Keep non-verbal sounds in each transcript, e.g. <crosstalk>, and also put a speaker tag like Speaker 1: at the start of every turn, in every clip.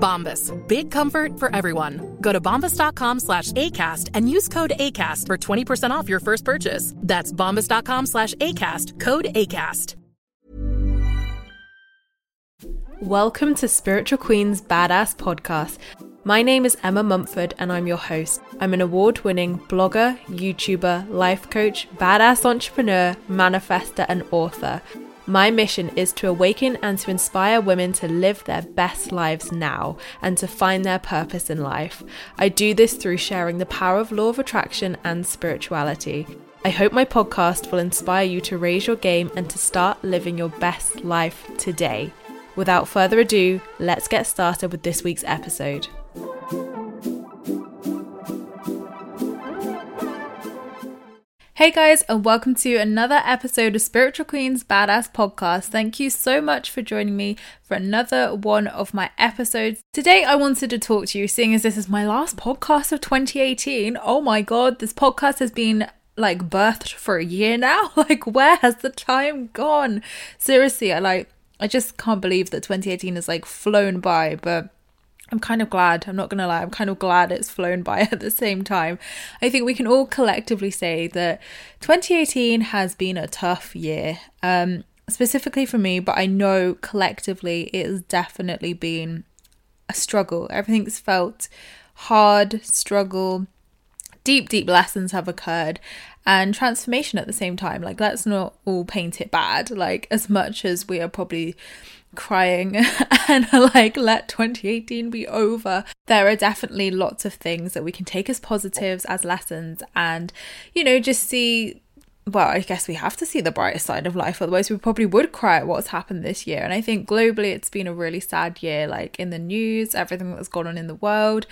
Speaker 1: Bombas. Big comfort for everyone. Go to bombas.com slash ACAST and use code ACAST for 20% off your first purchase. That's bombas.com slash ACAST. Code ACAST.
Speaker 2: Welcome to Spiritual Queen's Badass Podcast. My name is Emma Mumford and I'm your host. I'm an award winning blogger, YouTuber, life coach, badass entrepreneur, manifester, and author. My mission is to awaken and to inspire women to live their best lives now and to find their purpose in life. I do this through sharing the power of law of attraction and spirituality. I hope my podcast will inspire you to raise your game and to start living your best life today. Without further ado, let's get started with this week's episode. Hey guys, and welcome to another episode of Spiritual Queen's Badass Podcast. Thank you so much for joining me for another one of my episodes. Today, I wanted to talk to you, seeing as this is my last podcast of 2018. Oh my god, this podcast has been like birthed for a year now. <laughs> Like, where has the time gone? Seriously, I like, I just can't believe that 2018 has like flown by, but I'm kind of glad, I'm not going to lie, I'm kind of glad it's flown by <laughs> at the same time. I think we can all collectively say that 2018 has been a tough year, um, specifically for me, but I know collectively it has definitely been a struggle. Everything's felt hard, struggle, deep, deep lessons have occurred and transformation at the same time. Like, let's not all paint it bad, like, as much as we are probably crying <laughs> and like let 2018 be over there are definitely lots of things that we can take as positives as lessons and you know just see well, I guess we have to see the brighter side of life, otherwise, we probably would cry at what's happened this year. And I think globally, it's been a really sad year, like in the news, everything that's gone on in the world.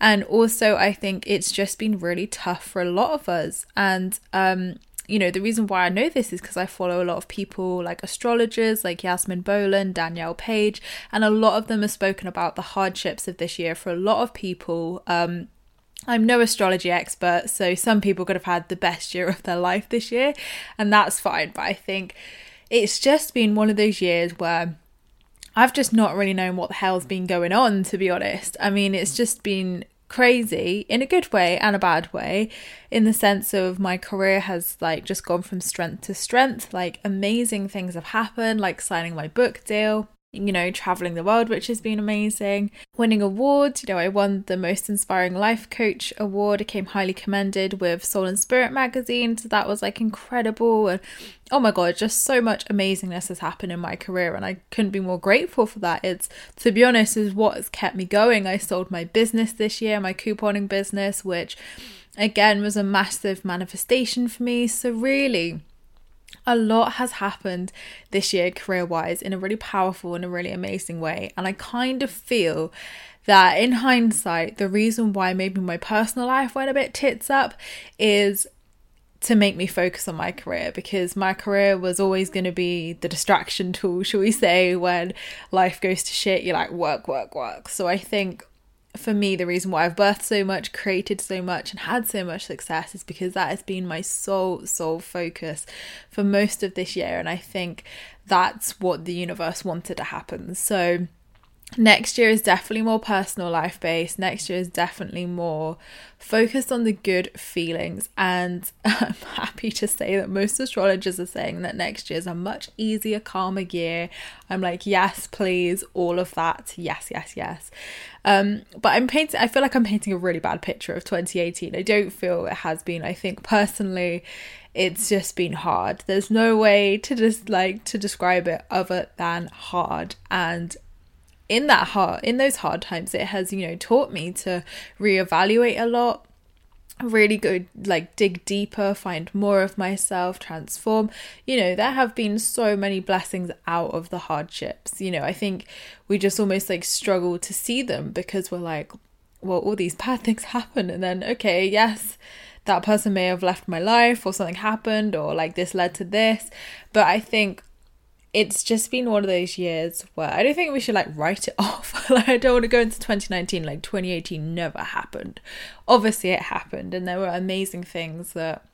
Speaker 2: And also, I think it's just been really tough for a lot of us. And, um, you know, the reason why I know this is because I follow a lot of people like astrologers like Yasmin Boland, Danielle Page, and a lot of them have spoken about the hardships of this year for a lot of people. Um, I'm no astrology expert, so some people could have had the best year of their life this year, and that's fine. But I think it's just been one of those years where I've just not really known what the hell's been going on, to be honest. I mean, it's just been crazy in a good way and a bad way in the sense of my career has like just gone from strength to strength. Like amazing things have happened like signing my book deal you know, traveling the world, which has been amazing. Winning awards, you know, I won the Most Inspiring Life Coach award. I came highly commended with Soul and Spirit magazine, so that was like incredible. And oh my god, just so much amazingness has happened in my career, and I couldn't be more grateful for that. It's to be honest, is what has kept me going. I sold my business this year, my couponing business, which again was a massive manifestation for me. So really a lot has happened this year career wise in a really powerful and a really amazing way. And I kind of feel that in hindsight, the reason why maybe my personal life went a bit tits up is to make me focus on my career because my career was always going to be the distraction tool, shall we say, when life goes to shit, you're like, work, work, work. So I think for me, the reason why I've birthed so much, created so much, and had so much success is because that has been my sole, sole focus for most of this year. And I think that's what the universe wanted to happen. So, next year is definitely more personal life based. Next year is definitely more focused on the good feelings. And <laughs> I'm happy to say that most astrologers are saying that next year is a much easier, calmer year. I'm like, yes, please, all of that. Yes, yes, yes. Um, but I'm painting, I feel like I'm painting a really bad picture of 2018. I don't feel it has been. I think personally, it's just been hard. There's no way to just like to describe it other than hard. And in that hard in those hard times it has you know taught me to reevaluate a lot really go like dig deeper find more of myself transform. You know there have been so many blessings out of the hardships. You know i think we just almost like struggle to see them because we're like well all these bad <laughs> things happen and then okay yes that person may have left my life or something happened or like this led to this. But i think it's just been one of those years where I don't think we should like write it <laughs> off. like I don't want to go into 2019 like 2018 never happened. Obviously it happened and there were amazing things that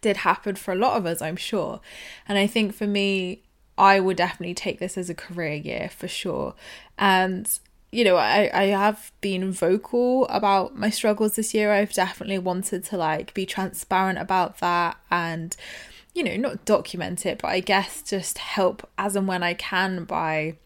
Speaker 2: did happen for a lot of us, I'm sure. And I think for me I would definitely take this as a career year for sure. And you know, I, I have been vocal about my struggles this year. I've definitely wanted to like be transparent about that and you know, not document it, but I guess just help as and when I can by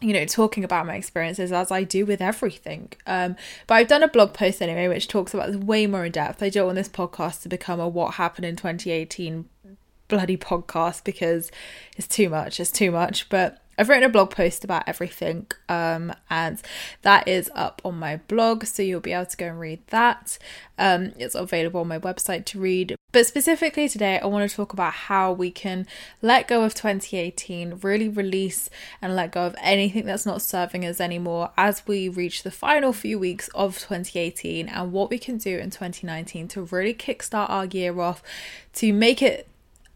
Speaker 2: you know talking about my experiences as I do with everything. Um, but I've done a blog post anyway which talks about this way more in depth. I don't want this podcast to become a what happened in 2018 bloody podcast because it's too much. It's too much. But I've written a blog post about everything, um, and that is up on my blog, so you'll be able to go and read that. Um, it's available on my website to read. But specifically today, I want to talk about how we can let go of 2018, really release and let go of anything that's not serving us anymore as we reach the final few weeks of 2018, and what we can do in 2019 to really kickstart our year off to make it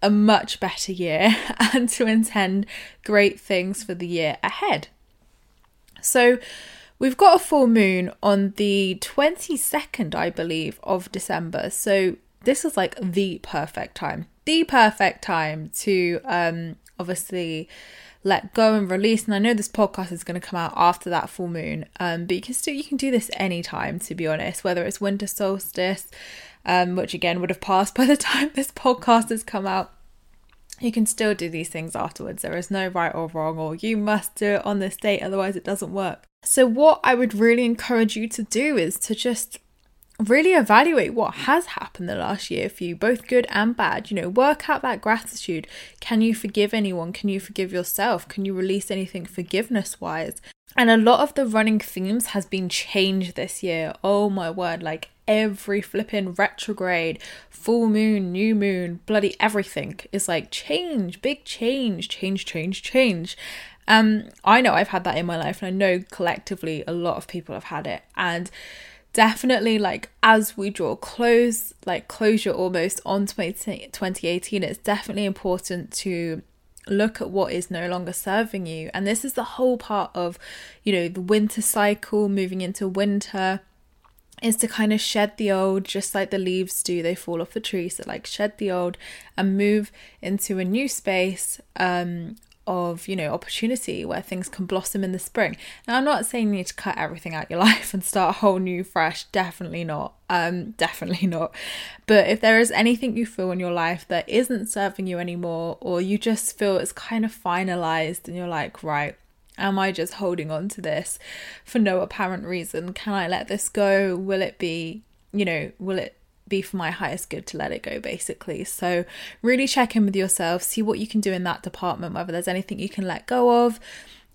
Speaker 2: a much better year <laughs> and to intend great things for the year ahead. So, we've got a full moon on the 22nd, I believe, of December. So, this is like the perfect time, the perfect time to um, obviously let go and release. And I know this podcast is going to come out after that full moon, um, but you can still you can do this anytime, to be honest, whether it's winter solstice, um, which again would have passed <laughs> by the time this podcast has come out. You can still do these things afterwards. There is no right or wrong, or you must do it on this date, otherwise, it doesn't work. So, what I would really encourage you to do is to just really evaluate what has happened the last year for you, both good and bad. You know, work out that gratitude. Can you forgive anyone? Can you forgive yourself? Can you release anything forgiveness wise? And a lot of the running themes has been changed this year. Oh my word, like every flipping retrograde, full moon, new moon, bloody everything is like change, big change, change, change, change. Um, I know I've had that in my life, and I know collectively a lot of people have had it. And definitely, like as we draw close, like closure almost on 20, 2018, it's definitely important to look at what is no longer serving you. And this is the whole part of, you know, the winter cycle, moving into winter is to kind of shed the old just like the leaves do they fall off the tree so like shed the old and move into a new space um of you know opportunity where things can blossom in the spring now i'm not saying you need to cut everything out your <laughs> life and start a whole new fresh definitely not um <laughs> definitely not but if there is anything you feel in your life that isn't serving you anymore or you just feel it's kind of finalized and you're like right Am I just holding on to this for no apparent reason? Can I let this go? Will it be, you know, will it be for my highest good to let it go, basically? So, really check in with yourself, see what you can do in that department, whether there's anything you can let go of,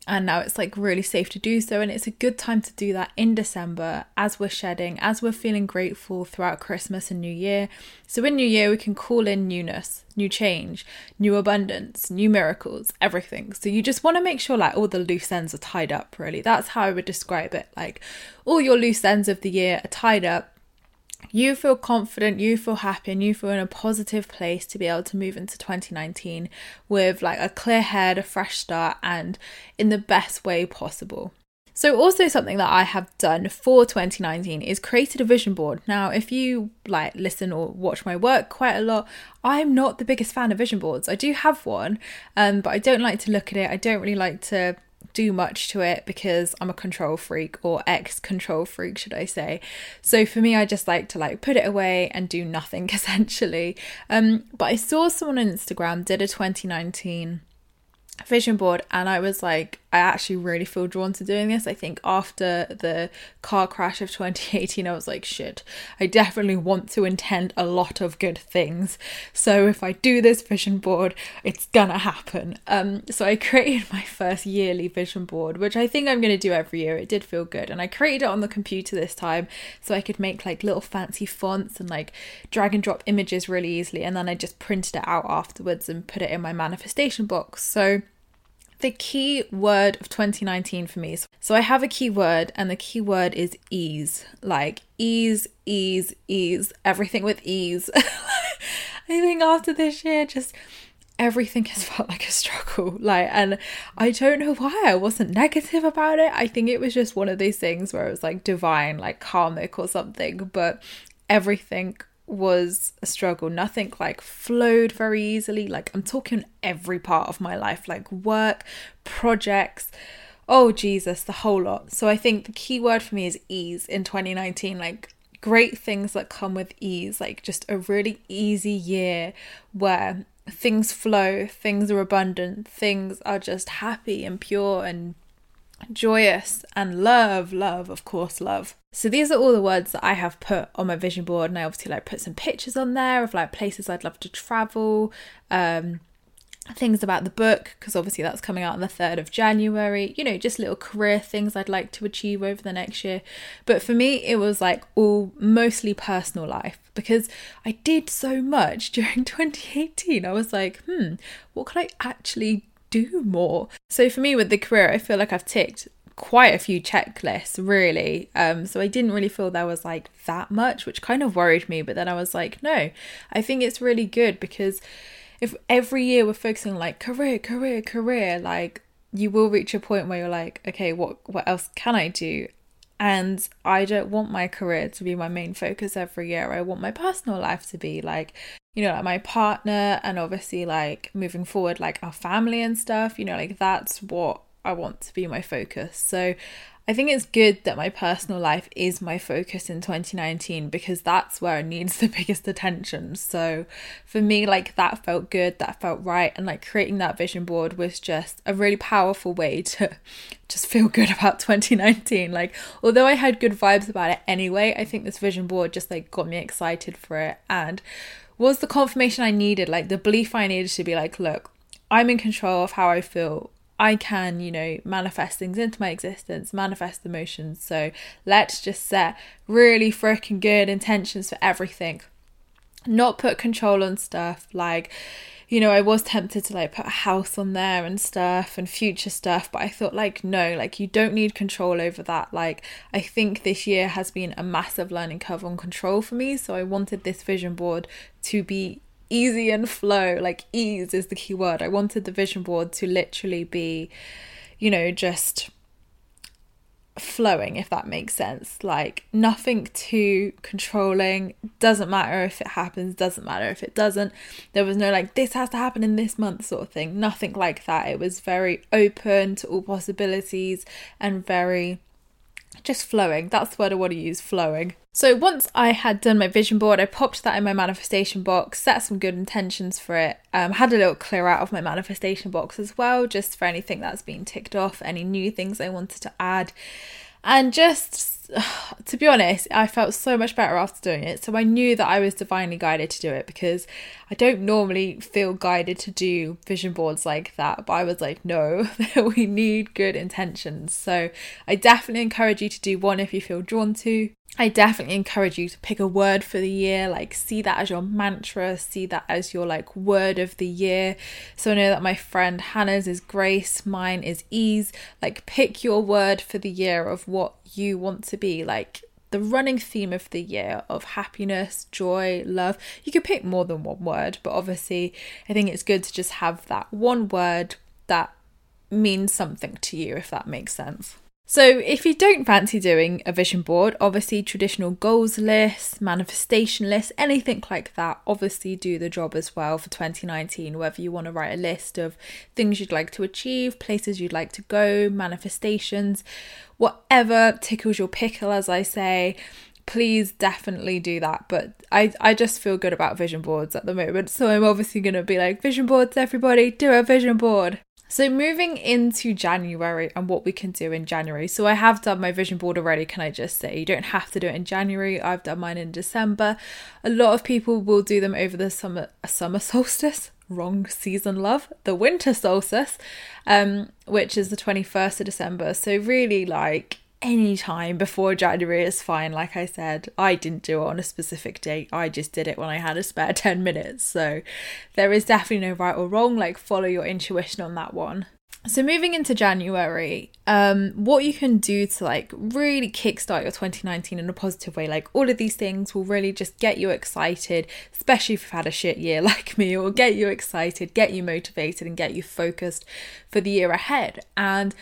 Speaker 2: and now it's like really safe to do so. And it's a good time to do that in december as we're shedding as we're feeling grateful throughout christmas and new year. So in new year we can call in newness new change new abundance new miracles everything. So you just want to make sure like all the loose ends are tied up really. That's how i would describe it. Like all your loose ends of the year are tied up you feel confident, you feel happy, and you feel in a positive place to be able to move into 2019 with like a clear head, a fresh start, and in the best way possible. So, also something that I have done for 2019 is created a vision board. Now, if you like listen or watch my work quite a lot, I'm not the biggest fan of vision boards. I do have one, um, but I don't like to look at it. I don't really like to do much to it because I'm a control freak or ex control freak, should I say. So for me, I just like to like put it away and do nothing <laughs> essentially. Um, but I saw someone on Instagram did a 2019 vision board and I was like I actually really feel drawn to doing this. I think after the car crash of <laughs> 2018 I was like shit. I definitely want to intend a lot of good things. So if I do this vision board, it's gonna happen. Um so I <laughs> created my first yearly vision board, which I think I'm to do every year. It did feel good and I created it on the computer this time so I could make like little fancy fonts and like drag and drop images really easily and then I just printed it out afterwards and put it in my manifestation box. So the key word of 2019 for me. So I have a key word, and the key word is ease. Like ease, ease, ease. Everything with ease. <laughs> I think after this year, just everything has <laughs> felt like a struggle. Like, and I don't know why I wasn't negative about it. I think it was just one of those things where it was like divine, like karmic or something. But everything was a struggle. Nothing like flowed very easily. Like I'm talking every part of my life, like work, projects. Oh Jesus, the whole lot. So I think the key word for me is ease in 2019. Like great things that come with ease, like just a really easy year where things flow, things are abundant, things are just happy and pure and joyous and love, love, of course, love. So these are all the words that I have put on my vision board, and I obviously like put some pictures on there of like places I'd love to travel, um, things about the book because obviously that's coming out on the 3rd of January, you know, just little career things I'd like to achieve over the next year. But for me, it was like all mostly personal life because I did so much <laughs> during 2018. I was like, hmm, what could I actually do more. So for me with the career, I feel like I've ticked quite a few checklists really. Um so i didn't really feel there was like that much which kind of worried me. But then i was like no i think it's really good because if every year we're focusing like career career career like you will reach a point where you're like okay what what else can i do and I don't want my career to be my main focus every year. I want my personal life to be like, you know, like my partner and obviously like moving forward, like our family and stuff, you know, like that's what I want to be my focus. So I think it's good that my personal life is my focus in 2019 because that's where it needs the <laughs> biggest attention. So for me, like that felt good, that felt right. And like creating that vision board was just a really powerful way to <laughs> just feel good about 2019. Like, although I had good vibes about it anyway, I think this vision board just like got me excited for it and was the confirmation I needed, like the belief I needed to be like, look, I'm in control of how I feel I can, you know, manifest things into my existence, manifest emotions. So let's just set really freaking good intentions for everything. Not put control on stuff like, you know, I was tempted to like put a house on there and stuff and future stuff, but I thought, like, no, like, you don't need control over that. Like, I think this year has been a massive learning curve on control for me. So I wanted this vision board to be easy and flow like ease is the key word. I wanted the vision board to literally be you know just flowing if that makes sense. Like nothing too controlling. Doesn't matter if it happens doesn't matter if it doesn't. There was no like this has to happen in this month sort of thing. Nothing like that. It was very open to all possibilities and very just flowing. That's the word I want to use flowing. So once I had done my vision board, I popped that in my manifestation box, set some good intentions for it, um, had a little clear out of my manifestation box as well, just for anything that's been ticked off, any new things I wanted to add, and just <sighs> to be honest, I felt so much better after doing it. So I knew that I was divinely guided to do it because I don't normally feel guided to do vision boards like that. But I was like, no, <laughs> we need good intentions. So I definitely encourage you to do one if you feel drawn to. I definitely encourage you to pick a word for the year, like see that as your mantra, see that as your like word of the year. So I know that my friend Hannah's is grace, mine is ease. Like pick your word for the year of what you want to be, like the running theme of the year of happiness, joy, love. You could pick more than one word, but obviously I think it's good to just have that one word that means something to you if that makes sense. So, if you don't fancy doing a vision board, obviously traditional goals list, manifestation list, anything like that, obviously do the job as well for 2019. Whether you want to write a list of things you'd like to achieve, places you'd like to go, manifestations, whatever tickles your pickle, as I say, please definitely do that. But I, I just feel good about vision boards at the moment. So, I'm obviously going to be like, vision boards, everybody, do a vision board. So, moving into January and what we can do in January. So, I have done my vision board already, can I just say? You don't have to do it in January. I've done mine in December. A lot of people will do them over the summer summer <laughs> solstice. Wrong season, love. The winter solstice, um, which is the 21st of December. So, really, like, any time before January is fine. Like I said, I didn't do it on a specific date. I just did it when I had a spare <laughs> 10 minutes. So there is definitely no right or wrong. Like follow your intuition on that one. So moving into January, um, what you can do to like really kickstart your 2019 in a positive way, like all of these things will really just get you excited, especially if you've had a shit year <laughs> like me, or get you excited, get you motivated, and get you focused for the year ahead. And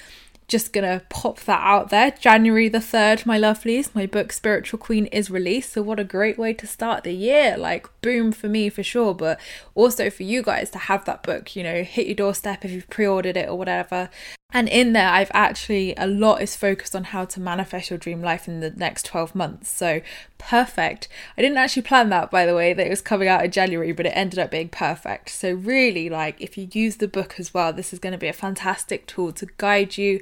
Speaker 2: just gonna pop that out there. January the 3rd, my lovelies, my book Spiritual Queen is released. So, what a great way to start the year! Like, boom for me for sure, but also for you guys to have that book, you know, hit your doorstep if you've pre ordered it or whatever. And in there, I've actually, a lot is focused on how to manifest your dream life in the next 12 months. So, perfect. I didn't actually plan that, by the way, that it was coming out in January, but it ended up being perfect. So, really, like, if you use the book as well, this is going to be a fantastic tool to guide you,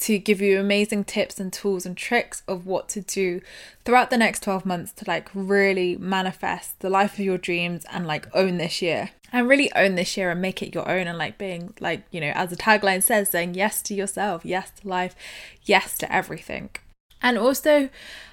Speaker 2: to give you amazing tips and tools and tricks of what to do throughout the next 12 months to, like, really manifest the life of your dreams and, like, own this year and really own this year and make it your own. And like being like you know as the tagline says saying yes to yourself yes to life yes to everything. And also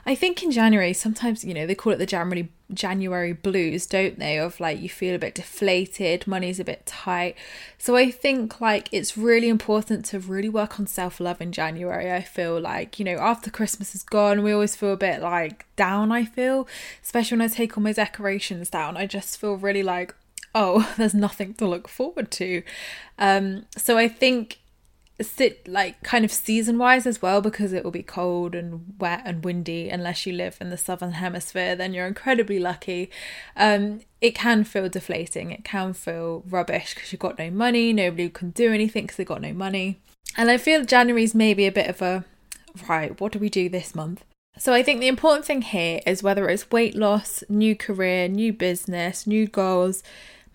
Speaker 2: i think in january sometimes you know they call it the january january blues don't they? Of like you feel a bit deflated money's a bit tight. So i think like it's really important to really work on self-love in january i feel like. You know after christmas is gone we always feel a bit like down i feel. Especially when i take all my decorations down i just feel really like oh, <laughs> there's nothing to look forward to. Um, so I think sit like kind of season wise as well because it will be cold and wet and windy unless you live in the southern hemisphere then you're incredibly lucky. Um it can feel deflating. It can feel rubbish because you've got no money nobody can do anything because they've got no money. And i feel january's maybe a bit of a right what do we do this month? So I think the important thing here is whether it's weight loss, new career, new business, new goals,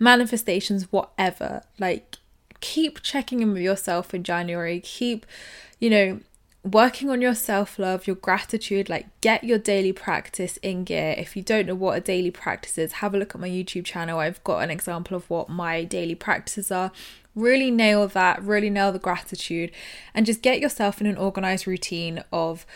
Speaker 2: manifestations, whatever. Like, keep checking in with yourself in January. Keep, you know, working on your self love, your gratitude, like get your daily practice in gear. If you don't know what a daily practice is, have a look at my YouTube channel. I've got an example of what my daily practices are. Really nail that, really nail the gratitude, and just get yourself in an organized routine of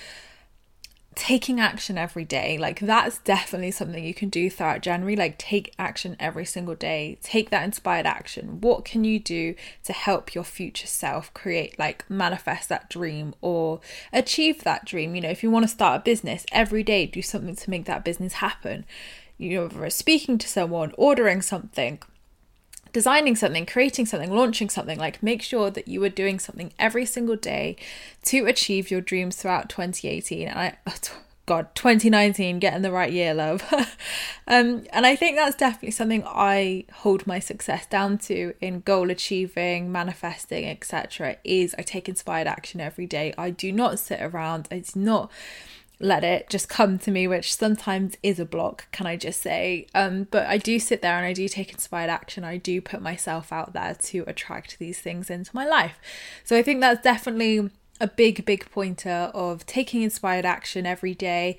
Speaker 2: taking action every day like that's definitely something you can do throughout january like take action every single day take that inspired action. What can you do to help your future self create like manifest that dream or achieve that dream? You know if you want to start a business every day do something to make that business happen. You know speaking to someone ordering something designing something, creating something, launching something, like make sure that you are doing something every single day to achieve your dreams throughout 2018. And I, <laughs> God, 2019, getting the right year, love. <laughs> um, and I think that's definitely something I hold my success down to in goal achieving, manifesting, etc. Is I take inspired action every day. I do not sit around. It's not let it just come to me, which sometimes is a block, can I just say? Um, but I do sit there and I do take inspired action. I do put myself out there to attract these things into my life. So I think that's definitely a big, big pointer of taking inspired action every day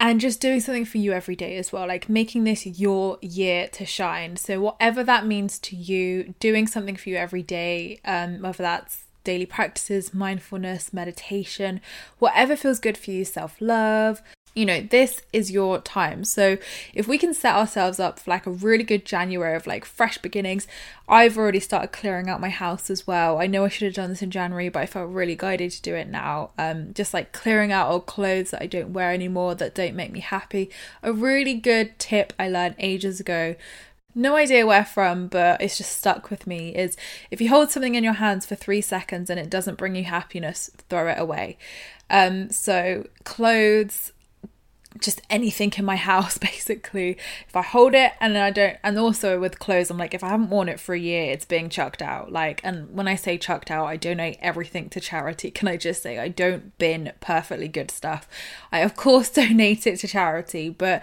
Speaker 2: and just doing something for you every day as well, like making this your year to shine. So, whatever that means to you, doing something for you every day, um, whether that's daily practices, mindfulness, meditation, whatever feels good for you, self love. You know, this is your time. So, if we can set ourselves up for like a really good January of like fresh beginnings, I've already started clearing out my house as well. I know I should have done this in January, but I felt really guided to do it now. Um, just like clearing out old clothes that I don't wear anymore that don't make me happy. A really good tip I learned ages ago no idea where from, but it's just stuck with me is if you hold something in your hands for three seconds and it doesn't bring you happiness, throw it away. Um, so clothes, just anything in my <laughs> house basically. If i hold it and i don't and also with clothes i'm like if i haven't worn it for a year it's being chucked out. Like and when i say chucked out i donate everything to charity. <laughs> Can i just say i don't bin perfectly good stuff? I of course <laughs> donate it to charity but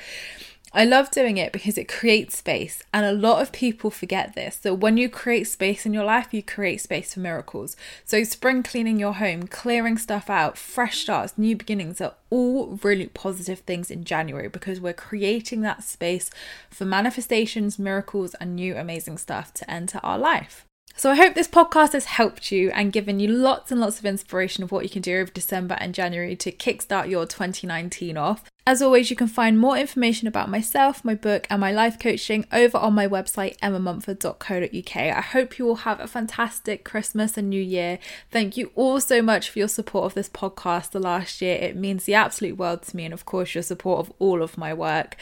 Speaker 2: I love doing it because it creates space, and a lot of people forget this. So, when you create space in your life, you create space for miracles. So, spring cleaning your home, clearing stuff out, fresh starts, new beginnings are all really positive things in January because we're creating that space for manifestations, miracles, and new amazing stuff to enter our life. So I hope this podcast has helped you and given you lots and lots of inspiration of what you can do over December and January to kickstart your 2019 off. As always, you can find more information about myself, my book, and my life coaching over on my website, emmamumford.co.uk. I hope you all have a fantastic Christmas and New Year. Thank you all so much for your support of this podcast the last year. It means the absolute world to me, and of course, your support of all of my work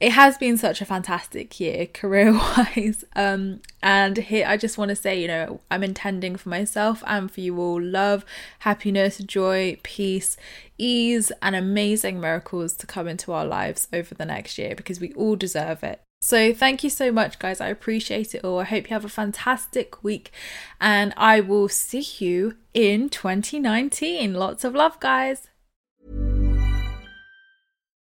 Speaker 2: it has been such a fantastic year career wise. <laughs> Um, and here I just want to say, you know, I'm intending for myself and for you all love, happiness, joy, peace, ease, and amazing miracles to come into our lives over the next year because we all deserve it. So, thank you so much, guys. I appreciate it all. I hope you have a fantastic week, and I will see you in 2019. Lots of love, guys.